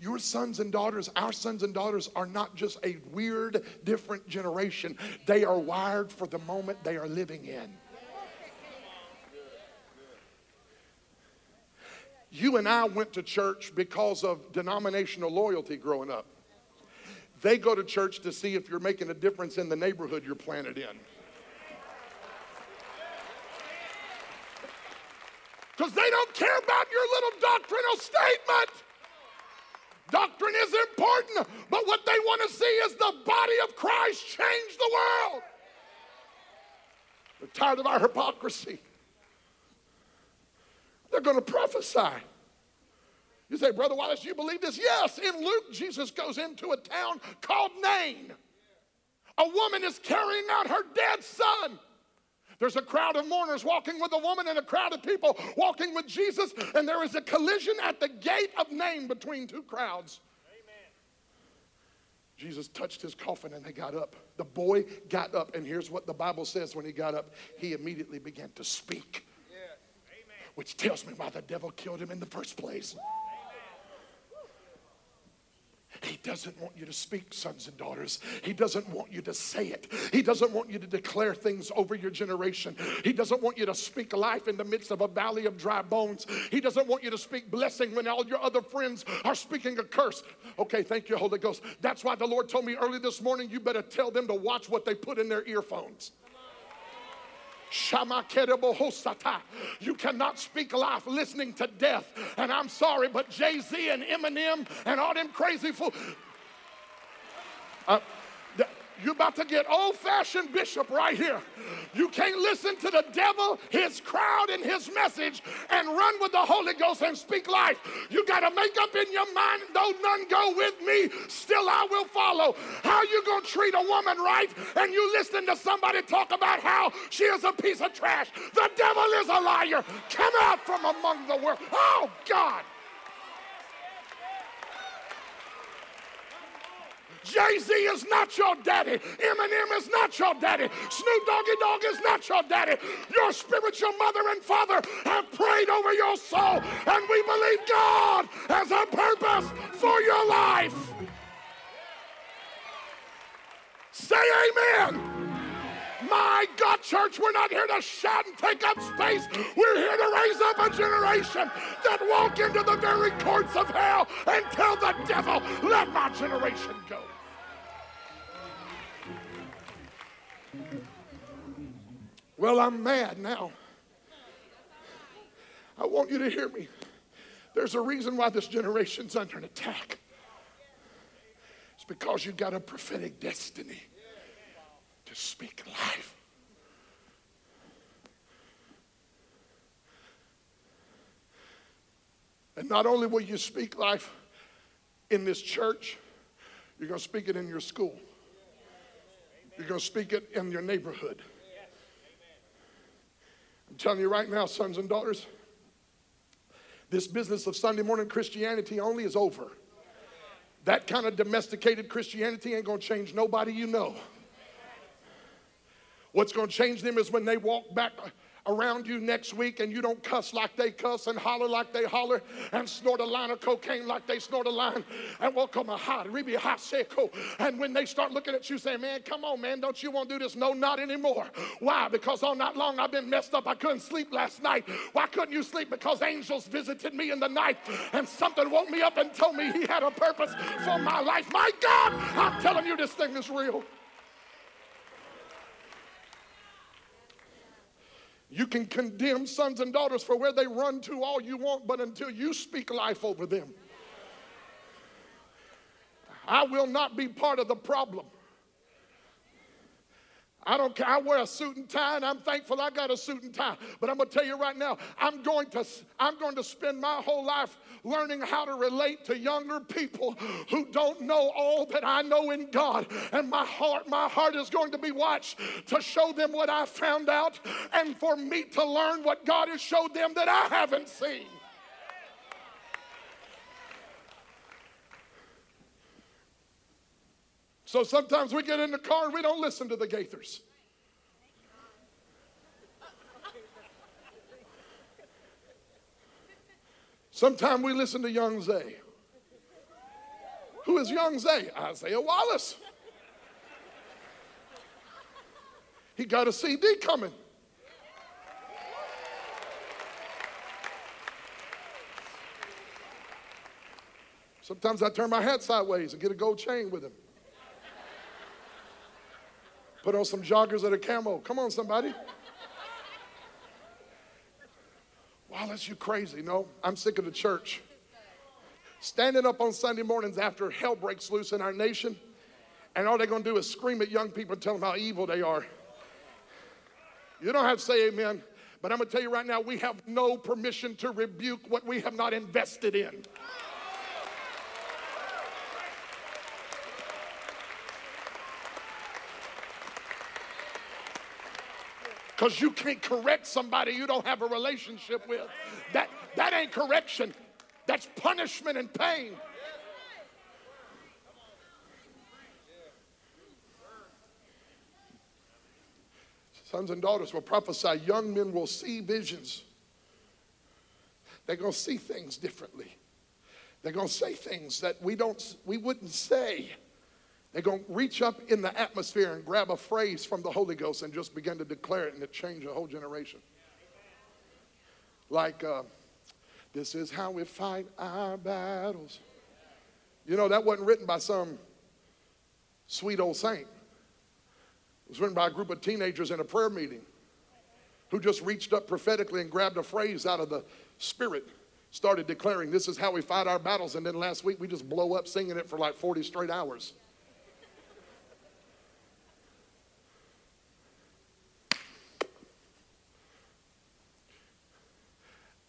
Your sons and daughters, our sons and daughters, are not just a weird, different generation. They are wired for the moment they are living in. You and I went to church because of denominational loyalty growing up. They go to church to see if you're making a difference in the neighborhood you're planted in. Because they don't care about your little doctrinal statement. Doctrine is important, but what they want to see is the body of Christ change the world. They're tired of our hypocrisy. They're going to prophesy. You say, Brother Wallace, you believe this? Yes. In Luke, Jesus goes into a town called Nain. A woman is carrying out her dead son. There's a crowd of mourners walking with a woman and a crowd of people walking with Jesus, and there is a collision at the gate of Nain between two crowds. Amen. Jesus touched his coffin and they got up. The boy got up, and here's what the Bible says when he got up he immediately began to speak, which tells me why the devil killed him in the first place. He doesn't want you to speak, sons and daughters. He doesn't want you to say it. He doesn't want you to declare things over your generation. He doesn't want you to speak life in the midst of a valley of dry bones. He doesn't want you to speak blessing when all your other friends are speaking a curse. Okay, thank you, Holy Ghost. That's why the Lord told me early this morning you better tell them to watch what they put in their earphones. You cannot speak life listening to death. And I'm sorry, but Jay Z and Eminem and all them crazy fools. Uh, you're about to get old fashioned bishop right here. You can't listen to the devil, his crowd, and his message and run with the Holy Ghost and speak life. You got to make up in your mind, though none go with me, still I will follow. How you going to treat a woman right and you listen to somebody talk about how she is a piece of trash? The devil is a liar. Come out from among the world. Oh, God. Jay Z is not your daddy. Eminem is not your daddy. Snoop Doggy Dogg is not your daddy. Your spiritual mother and father have prayed over your soul, and we believe God has a purpose for your life. Say amen. My God, church, we're not here to shout and take up space. We're here to raise up a generation that walk into the very courts of hell and tell the devil, let my generation go. Well, I'm mad now. I want you to hear me. There's a reason why this generation's under an attack. It's because you've got a prophetic destiny to speak life. And not only will you speak life in this church, you're going to speak it in your school. You're going to speak it in your neighborhood. Telling you right now, sons and daughters, this business of Sunday morning Christianity only is over. That kind of domesticated Christianity ain't to change nobody you know. What's to change them is when they walk back around you next week and you don't cuss like they cuss and holler like they holler and snort a line of cocaine like they snort a line and welcome a hot, ribi hot seko. And when they start looking at you saying, man, come on, man, don't you want to do this? No, not anymore. Why? Because all night long I've been messed up. I couldn't sleep last night. Why couldn't you sleep? Because angels visited me in the night and something woke me up and told me he had a purpose for my life. My God, I'm telling you this thing is real. You can condemn sons and daughters for where they run to all you want, but until you speak life over them, I will not be part of the problem. I don't care. I wear a suit and tie, and I'm thankful I got a suit and tie. But I'm gonna tell you right now, I'm going to I'm going to spend my whole life learning how to relate to younger people who don't know all that I know in God. And my heart, my heart is going to be watched to show them what I found out, and for me to learn what God has showed them that I haven't seen. So sometimes we get in the car and we don't listen to the Gaithers. Sometimes we listen to Young Zay. Who is Young Zay? Isaiah Wallace. He got a CD coming. Sometimes I turn my hat sideways and get a gold chain with him. Put on some joggers that are camo. Come on, somebody. Wallace, you crazy. No, I'm sick of the church. Standing up on Sunday mornings after hell breaks loose in our nation, and all they're going to do is scream at young people and tell them how evil they are. You don't have to say amen, but I'm going to tell you right now we have no permission to rebuke what we have not invested in. Because you can't correct somebody you don't have a relationship with. That, that ain't correction, that's punishment and pain. Sons and daughters will prophesy, young men will see visions. They're going to see things differently. They're going to say things that we don't we wouldn't say. They're going to reach up in the atmosphere and grab a phrase from the Holy Ghost and just begin to declare it and it change a whole generation. Like, uh, this is how we fight our battles. You know, that wasn't written by some sweet old saint. It was written by a group of teenagers in a prayer meeting who just reached up prophetically and grabbed a phrase out of the spirit, started declaring, This is how we fight our battles. And then last week we just blow up singing it for like 40 straight hours.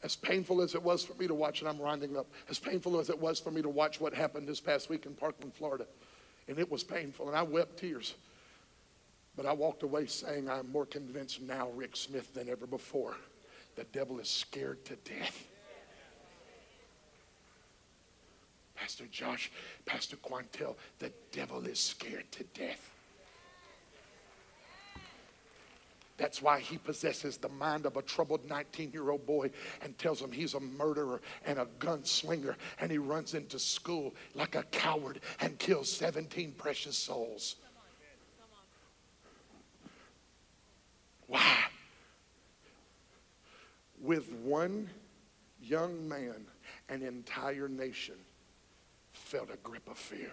As painful as it was for me to watch, and I'm rounding up, as painful as it was for me to watch what happened this past week in Parkland, Florida, and it was painful, and I wept tears. But I walked away saying, I'm more convinced now, Rick Smith, than ever before. The devil is scared to death. Pastor Josh, Pastor Quantel, the devil is scared to death. That's why he possesses the mind of a troubled 19 year old boy and tells him he's a murderer and a gunslinger. And he runs into school like a coward and kills 17 precious souls. Why? With one young man, an entire nation felt a grip of fear.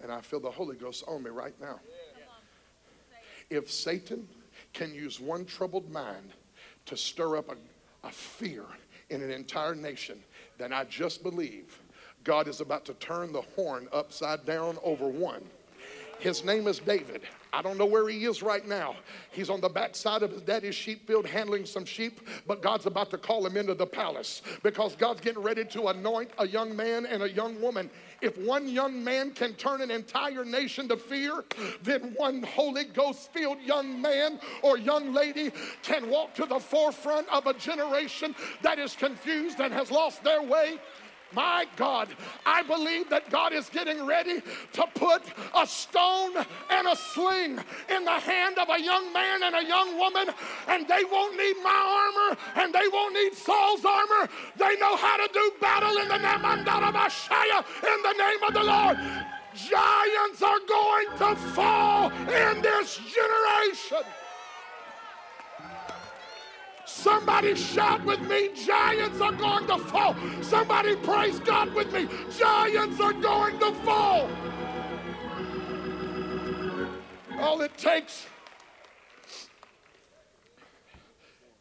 And I feel the Holy Ghost on me right now if Satan can use one troubled mind to stir up a, a fear in an entire nation, then I just believe God is about to turn the horn upside down over one. His name is David. I don't know where he is right now. He's on the backside of his daddy's sheep field handling some sheep, but God's about to call him into the palace because God's getting ready to anoint a young man and a young woman. If one young man can turn an entire nation to fear, then one Holy Ghost filled young man or young lady can walk to the forefront of a generation that is confused and has lost their way. My God, I believe that God is getting ready to put a stone and a sling in the hand of a young man and a young woman, and they won't need my armor and they won't need Saul's armor. They know how to do battle in the name in the name of the Lord. Giants are going to fall in this generation. Somebody shout with me, giants are going to fall. Somebody praise God with me, giants are going to fall. All it takes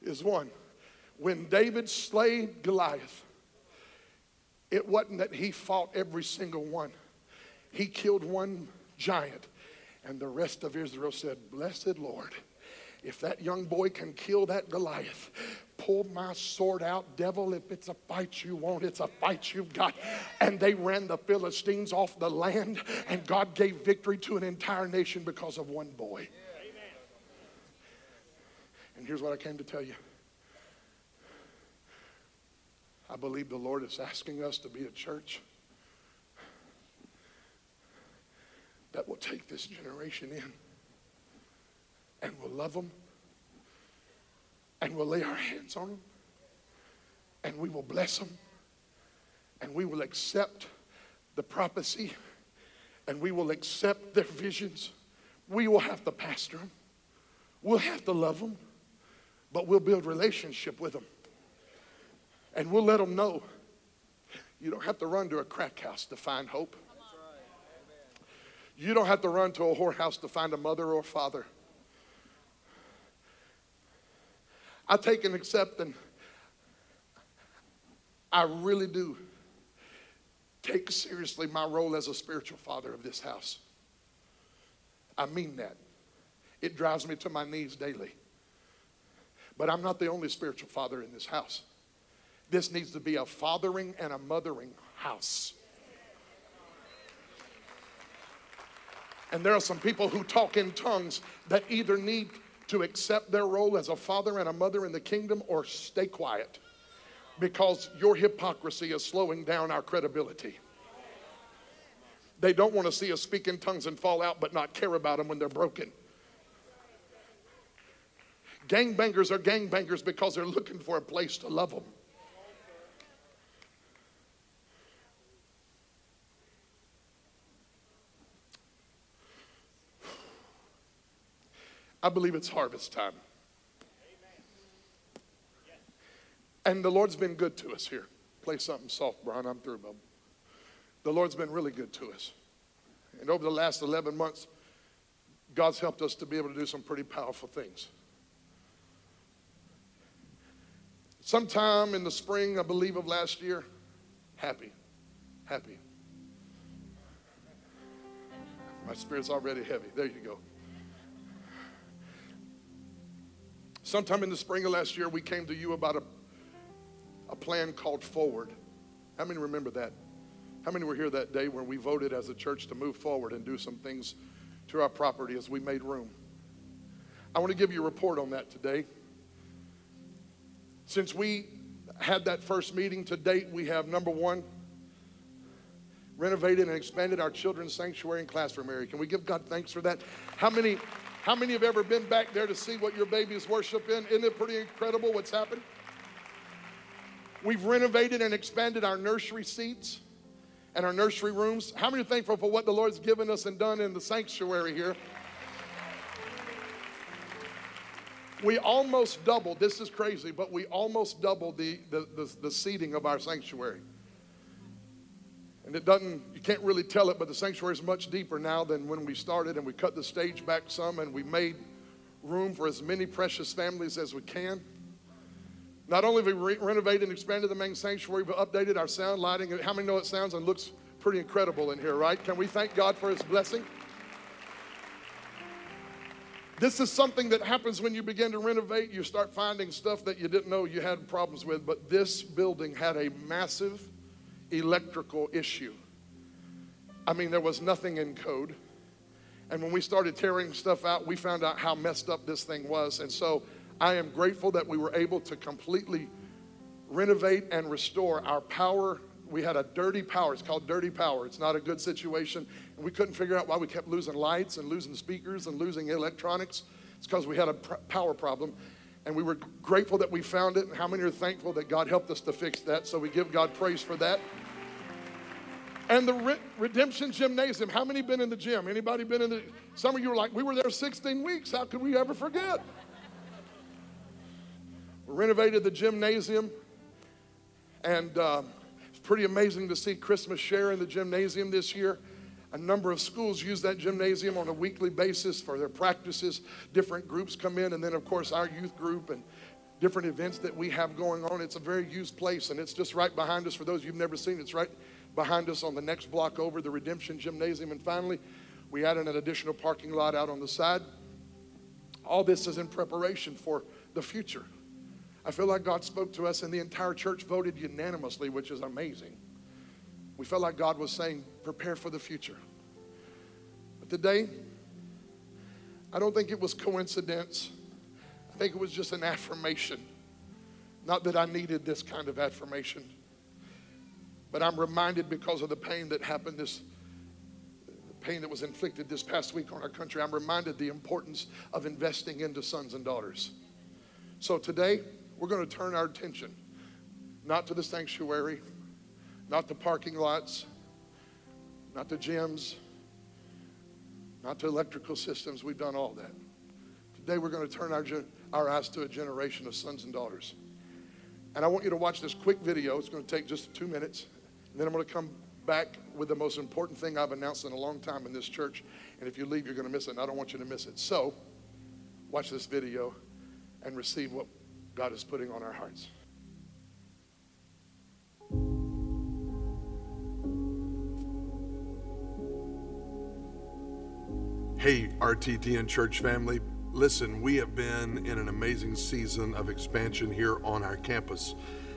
is one. When David slayed Goliath, it wasn't that he fought every single one. He killed one giant, and the rest of Israel said, Blessed Lord. If that young boy can kill that Goliath, pull my sword out, devil. If it's a fight you want, it's a fight you've got. And they ran the Philistines off the land, and God gave victory to an entire nation because of one boy. And here's what I came to tell you. I believe the Lord is asking us to be a church that will take this generation in and we'll love them and we'll lay our hands on them and we will bless them and we will accept the prophecy and we will accept their visions. We will have to pastor them. We'll have to love them, but we'll build relationship with them. And we'll let them know you don't have to run to a crack house to find hope. You don't have to run to a whorehouse to find a mother or a father. I take and accept, and I really do take seriously my role as a spiritual father of this house. I mean that. It drives me to my knees daily. But I'm not the only spiritual father in this house. This needs to be a fathering and a mothering house. And there are some people who talk in tongues that either need to accept their role as a father and a mother in the kingdom or stay quiet because your hypocrisy is slowing down our credibility. They don't want to see us speak in tongues and fall out, but not care about them when they're broken. Gangbangers are gangbangers because they're looking for a place to love them. I believe it's harvest time. And the Lord's been good to us here. Play something soft, Brian. I'm through, bub. The Lord's been really good to us. And over the last 11 months, God's helped us to be able to do some pretty powerful things. Sometime in the spring, I believe, of last year, happy, happy. My spirit's already heavy. There you go. Sometime in the spring of last year, we came to you about a, a plan called Forward. How many remember that? How many were here that day when we voted as a church to move forward and do some things to our property as we made room? I want to give you a report on that today. Since we had that first meeting to date, we have number one, renovated and expanded our children's sanctuary and classroom area. Can we give God thanks for that? How many, how many have ever been back there to see what your babies worship in? Isn't it pretty incredible what's happened? We've renovated and expanded our nursery seats and our nursery rooms. How many are thankful for what the Lord's given us and done in the sanctuary here? We almost doubled, this is crazy, but we almost doubled the, the, the, the seating of our sanctuary. And it doesn't, you can't really tell it, but the sanctuary is much deeper now than when we started, and we cut the stage back some, and we made room for as many precious families as we can. Not only have we re- renovated and expanded the main sanctuary, but updated our sound lighting. How many know it sounds and looks pretty incredible in here, right? Can we thank God for His blessing? This is something that happens when you begin to renovate. You start finding stuff that you didn't know you had problems with. But this building had a massive electrical issue. I mean, there was nothing in code. And when we started tearing stuff out, we found out how messed up this thing was. And so I am grateful that we were able to completely renovate and restore our power. We had a dirty power. It's called dirty power. It's not a good situation. And we couldn't figure out why we kept losing lights and losing speakers and losing electronics. It's because we had a power problem. And we were grateful that we found it. And how many are thankful that God helped us to fix that? So we give God praise for that. And the Re- Redemption Gymnasium. How many been in the gym? Anybody been in the? Some of you were like, we were there 16 weeks. How could we ever forget? We renovated the gymnasium, and uh, it's pretty amazing to see Christmas share in the gymnasium this year. A number of schools use that gymnasium on a weekly basis for their practices. Different groups come in, and then, of course, our youth group and different events that we have going on. It's a very used place, and it's just right behind us. For those of you who've never seen it, it's right behind us on the next block over, the Redemption Gymnasium. And finally, we added an additional parking lot out on the side. All this is in preparation for the future. I feel like God spoke to us, and the entire church voted unanimously, which is amazing. We felt like God was saying, prepare for the future. But today, I don't think it was coincidence. I think it was just an affirmation. Not that I needed this kind of affirmation, but I'm reminded because of the pain that happened this pain that was inflicted this past week on our country. I'm reminded the importance of investing into sons and daughters. So today, we're going to turn our attention not to the sanctuary, not the parking lots, not the gyms, not to electrical systems. We've done all that. Today we're going to turn our, our eyes to a generation of sons and daughters. And I want you to watch this quick video. It's going to take just two minutes. And then I'm going to come back with the most important thing I've announced in a long time in this church. And if you leave, you're going to miss it. And I don't want you to miss it. So, watch this video and receive what God is putting on our hearts. Hey, RTTN church family. Listen, we have been in an amazing season of expansion here on our campus.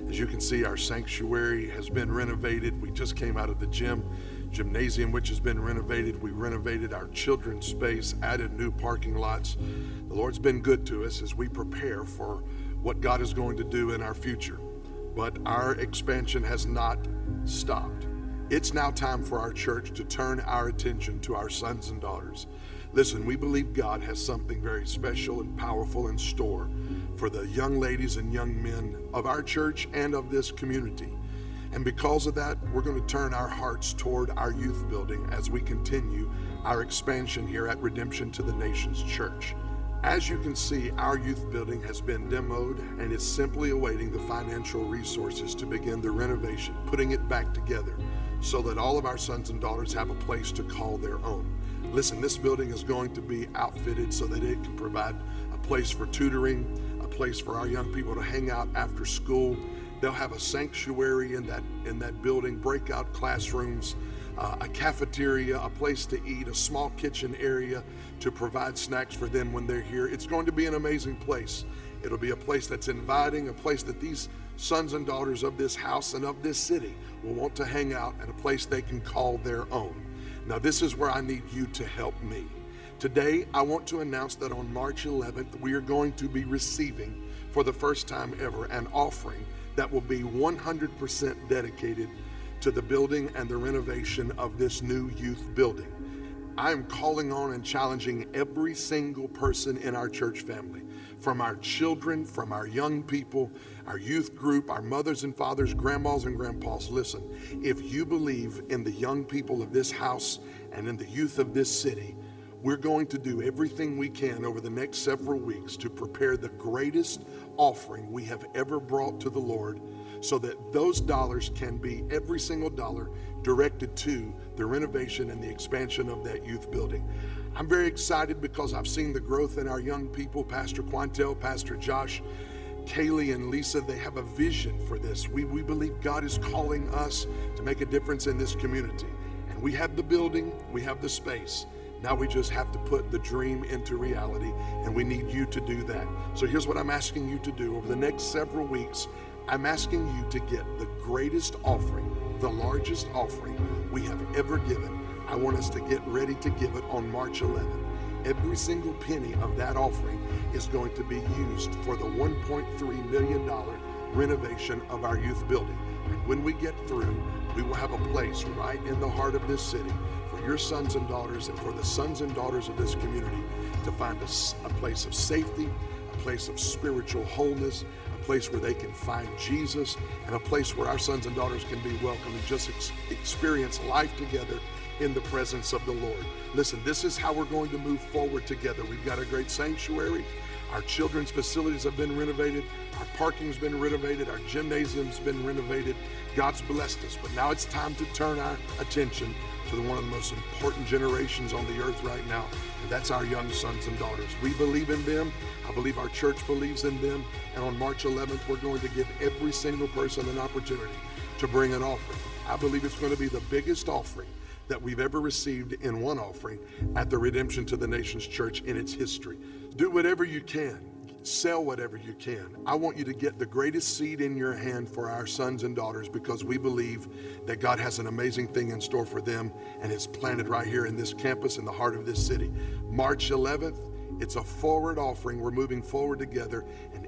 As you can see, our sanctuary has been renovated. We just came out of the gym, gymnasium, which has been renovated. We renovated our children's space, added new parking lots. The Lord's been good to us as we prepare for what God is going to do in our future. But our expansion has not stopped. It's now time for our church to turn our attention to our sons and daughters. Listen, we believe God has something very special and powerful in store for the young ladies and young men of our church and of this community. And because of that, we're going to turn our hearts toward our youth building as we continue our expansion here at Redemption to the Nations Church. As you can see, our youth building has been demoed and is simply awaiting the financial resources to begin the renovation, putting it back together so that all of our sons and daughters have a place to call their own. Listen, this building is going to be outfitted so that it can provide a place for tutoring, place for our young people to hang out after school. They'll have a sanctuary in that in that building, breakout classrooms, uh, a cafeteria, a place to eat, a small kitchen area to provide snacks for them when they're here. It's going to be an amazing place. It'll be a place that's inviting, a place that these sons and daughters of this house and of this city will want to hang out, and a place they can call their own. Now, this is where I need you to help me. Today, I want to announce that on March 11th, we are going to be receiving for the first time ever an offering that will be 100% dedicated to the building and the renovation of this new youth building. I am calling on and challenging every single person in our church family, from our children, from our young people, our youth group, our mothers and fathers, grandmas and grandpas. Listen, if you believe in the young people of this house and in the youth of this city, we're going to do everything we can over the next several weeks to prepare the greatest offering we have ever brought to the Lord so that those dollars can be every single dollar directed to the renovation and the expansion of that youth building. I'm very excited because I've seen the growth in our young people, Pastor Quantel, Pastor Josh. Kaylee and Lisa, they have a vision for this. We, we believe God is calling us to make a difference in this community. And we have the building, we have the space. Now we just have to put the dream into reality, and we need you to do that. So here's what I'm asking you to do over the next several weeks. I'm asking you to get the greatest offering, the largest offering we have ever given. I want us to get ready to give it on March 11th. Every single penny of that offering is going to be used for the $1.3 million renovation of our youth building. And when we get through, we will have a place right in the heart of this city your sons and daughters and for the sons and daughters of this community to find a, a place of safety, a place of spiritual wholeness, a place where they can find Jesus, and a place where our sons and daughters can be welcome and just ex- experience life together in the presence of the Lord. Listen, this is how we're going to move forward together. We've got a great sanctuary. Our children's facilities have been renovated. Our parking's been renovated. Our gymnasium's been renovated. God's blessed us. But now it's time to turn our attention to the one of the most important generations on the earth right now, and that's our young sons and daughters. We believe in them. I believe our church believes in them. And on March 11th, we're going to give every single person an opportunity to bring an offering. I believe it's going to be the biggest offering that we've ever received in one offering at the Redemption to the Nations Church in its history. Do whatever you can. Sell whatever you can. I want you to get the greatest seed in your hand for our sons and daughters because we believe that God has an amazing thing in store for them and it's planted right here in this campus in the heart of this city. March 11th, it's a forward offering. We're moving forward together,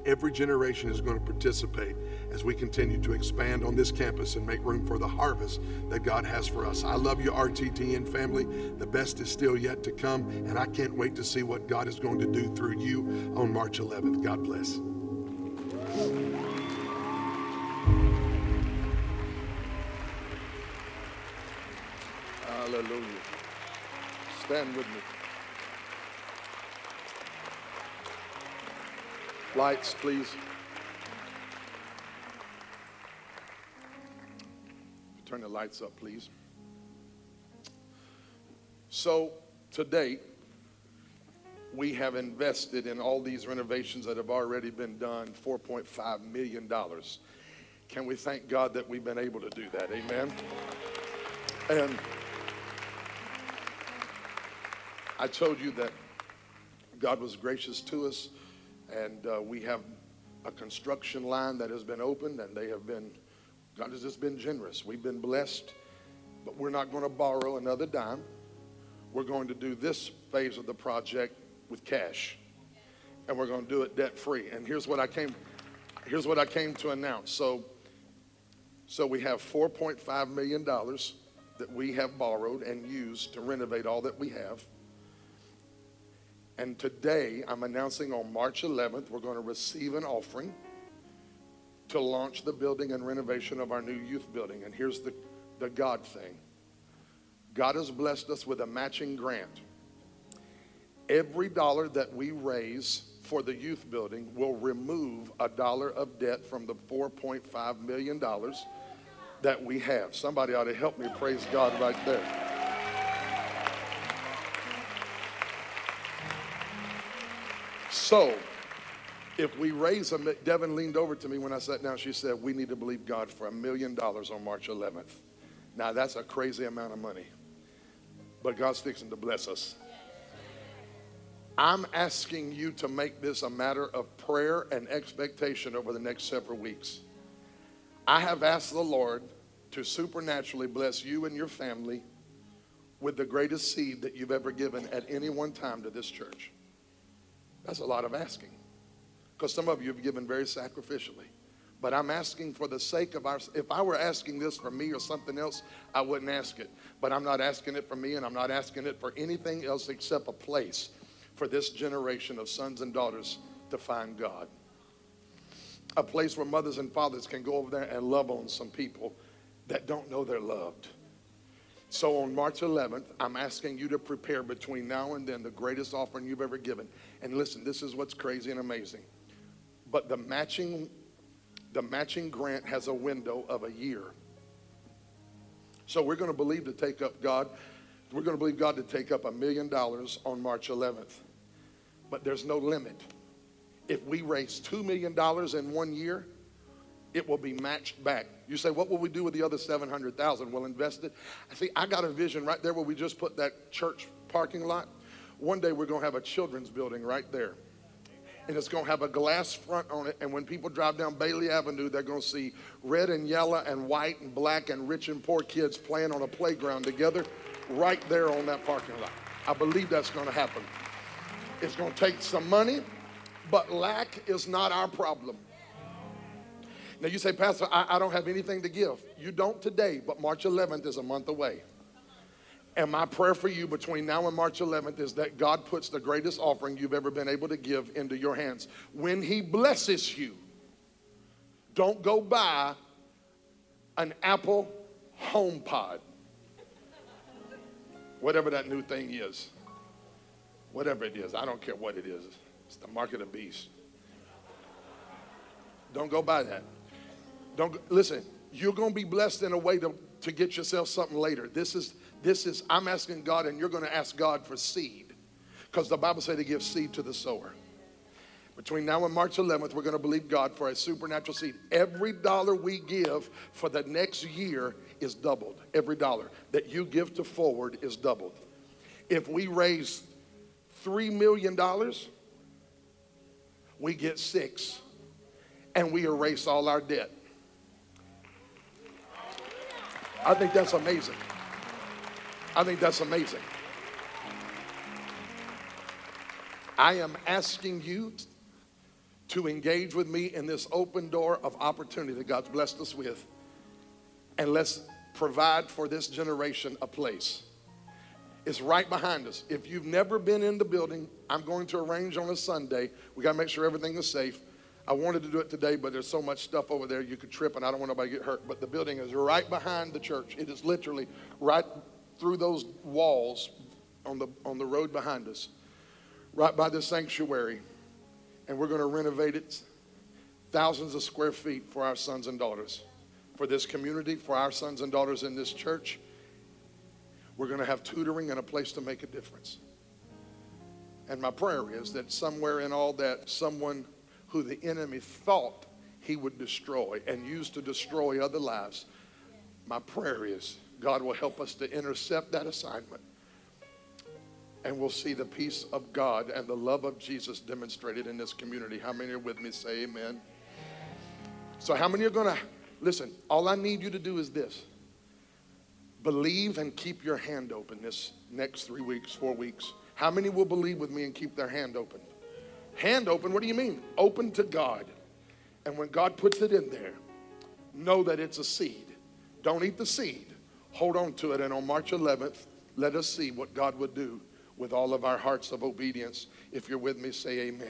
every generation is going to participate as we continue to expand on this campus and make room for the harvest that God has for us. I love you, RTTN family. The best is still yet to come, and I can't wait to see what God is going to do through you on March 11th. God bless. Hallelujah. Stand with me. Lights, please. Turn the lights up, please. So, today, we have invested in all these renovations that have already been done $4.5 million. Can we thank God that we've been able to do that? Amen. And I told you that God was gracious to us, and uh, we have a construction line that has been opened, and they have been, God has just been generous. We've been blessed, but we're not going to borrow another dime. We're going to do this phase of the project with cash, and we're going to do it debt free. And here's what I came, here's what I came to announce. So, so we have 4.5 million dollars that we have borrowed and used to renovate all that we have. And today, I'm announcing on March 11th, we're going to receive an offering to launch the building and renovation of our new youth building. And here's the, the God thing God has blessed us with a matching grant. Every dollar that we raise for the youth building will remove a dollar of debt from the $4.5 million that we have. Somebody ought to help me praise God right there. So, if we raise a, Devin leaned over to me when I sat down. She said, We need to believe God for a million dollars on March 11th. Now, that's a crazy amount of money, but God's fixing to bless us. I'm asking you to make this a matter of prayer and expectation over the next several weeks. I have asked the Lord to supernaturally bless you and your family with the greatest seed that you've ever given at any one time to this church. That's a lot of asking because some of you have given very sacrificially. But I'm asking for the sake of our, if I were asking this for me or something else, I wouldn't ask it. But I'm not asking it for me and I'm not asking it for anything else except a place for this generation of sons and daughters to find God. A place where mothers and fathers can go over there and love on some people that don't know they're loved. So on March 11th, I'm asking you to prepare between now and then the greatest offering you've ever given. And listen, this is what's crazy and amazing. But the matching the matching grant has a window of a year. So we're going to believe to take up God, we're going to believe God to take up a million dollars on March 11th but there's no limit. If we raise $2 million in one year, it will be matched back. You say, what will we do with the other 700,000? We'll invest it. I see, I got a vision right there where we just put that church parking lot. One day we're going to have a children's building right there. And it's going to have a glass front on it. And when people drive down Bailey Avenue, they're going to see red and yellow and white and black and rich and poor kids playing on a playground together right there on that parking lot. I believe that's going to happen. It's going to take some money, but lack is not our problem. Now you say, Pastor, I, I, don't have anything to give. You don't today, but March 11th is a month away. And my prayer for you between now and March 11th is that God puts the greatest offering you've ever been able to give into your hands. When He blesses you, don't go buy an Apple HomePod, whatever that new thing is whatever it is. I don't care what it is. It's the mark of the beast. Don't go buy that. Don't listen. You're going to be blessed in a way to, to get yourself something later. This is this is I'm asking God, and you're going to ask God for seed, because the Bible says to give seed to the sower. Between now and March 11th, we're going to believe God for a supernatural seed. Every dollar we give for the next year is doubled. Every dollar that you give to forward is doubled. If we raise $3 million, we get six and we erase all our debt. I think that's amazing. I think that's amazing. I am asking you to engage with me in this open door of opportunity that God's blessed us with. And let's provide for this generation a place. It's right behind us. If you've never been in the building, I'm going to arrange on a Sunday. We got to make sure everything is safe. I wanted to do it today, but there's so much stuff over there you could trip, and I don't want nobody to get hurt. But the building is right behind the church. It is literally right through those walls on the, on the road behind us, right by the sanctuary, and we're going to renovate it thousands of square feet for our sons and daughters, for this community, for our sons and daughters in this church. We're going to have tutoring and a place to make a difference. And my prayer is that somewhere in all that, someone who the enemy thought he would destroy and use to destroy other lives, my prayer is God will help us to intercept that assignment and we'll see the peace of God and the love of Jesus demonstrated in this community. How many are with me? Say amen. So, how many are going to listen? All I need you to do is this believe and keep your hand open this next three weeks, four weeks. How many will believe with me and keep their hand open? Hand open, what do you mean? Open to God. And when God puts it in there, know that it's a seed. Don't eat the seed. Hold on to it. And on March 11th, let us see what God would do with all of our hearts of obedience. If you're with me, say amen.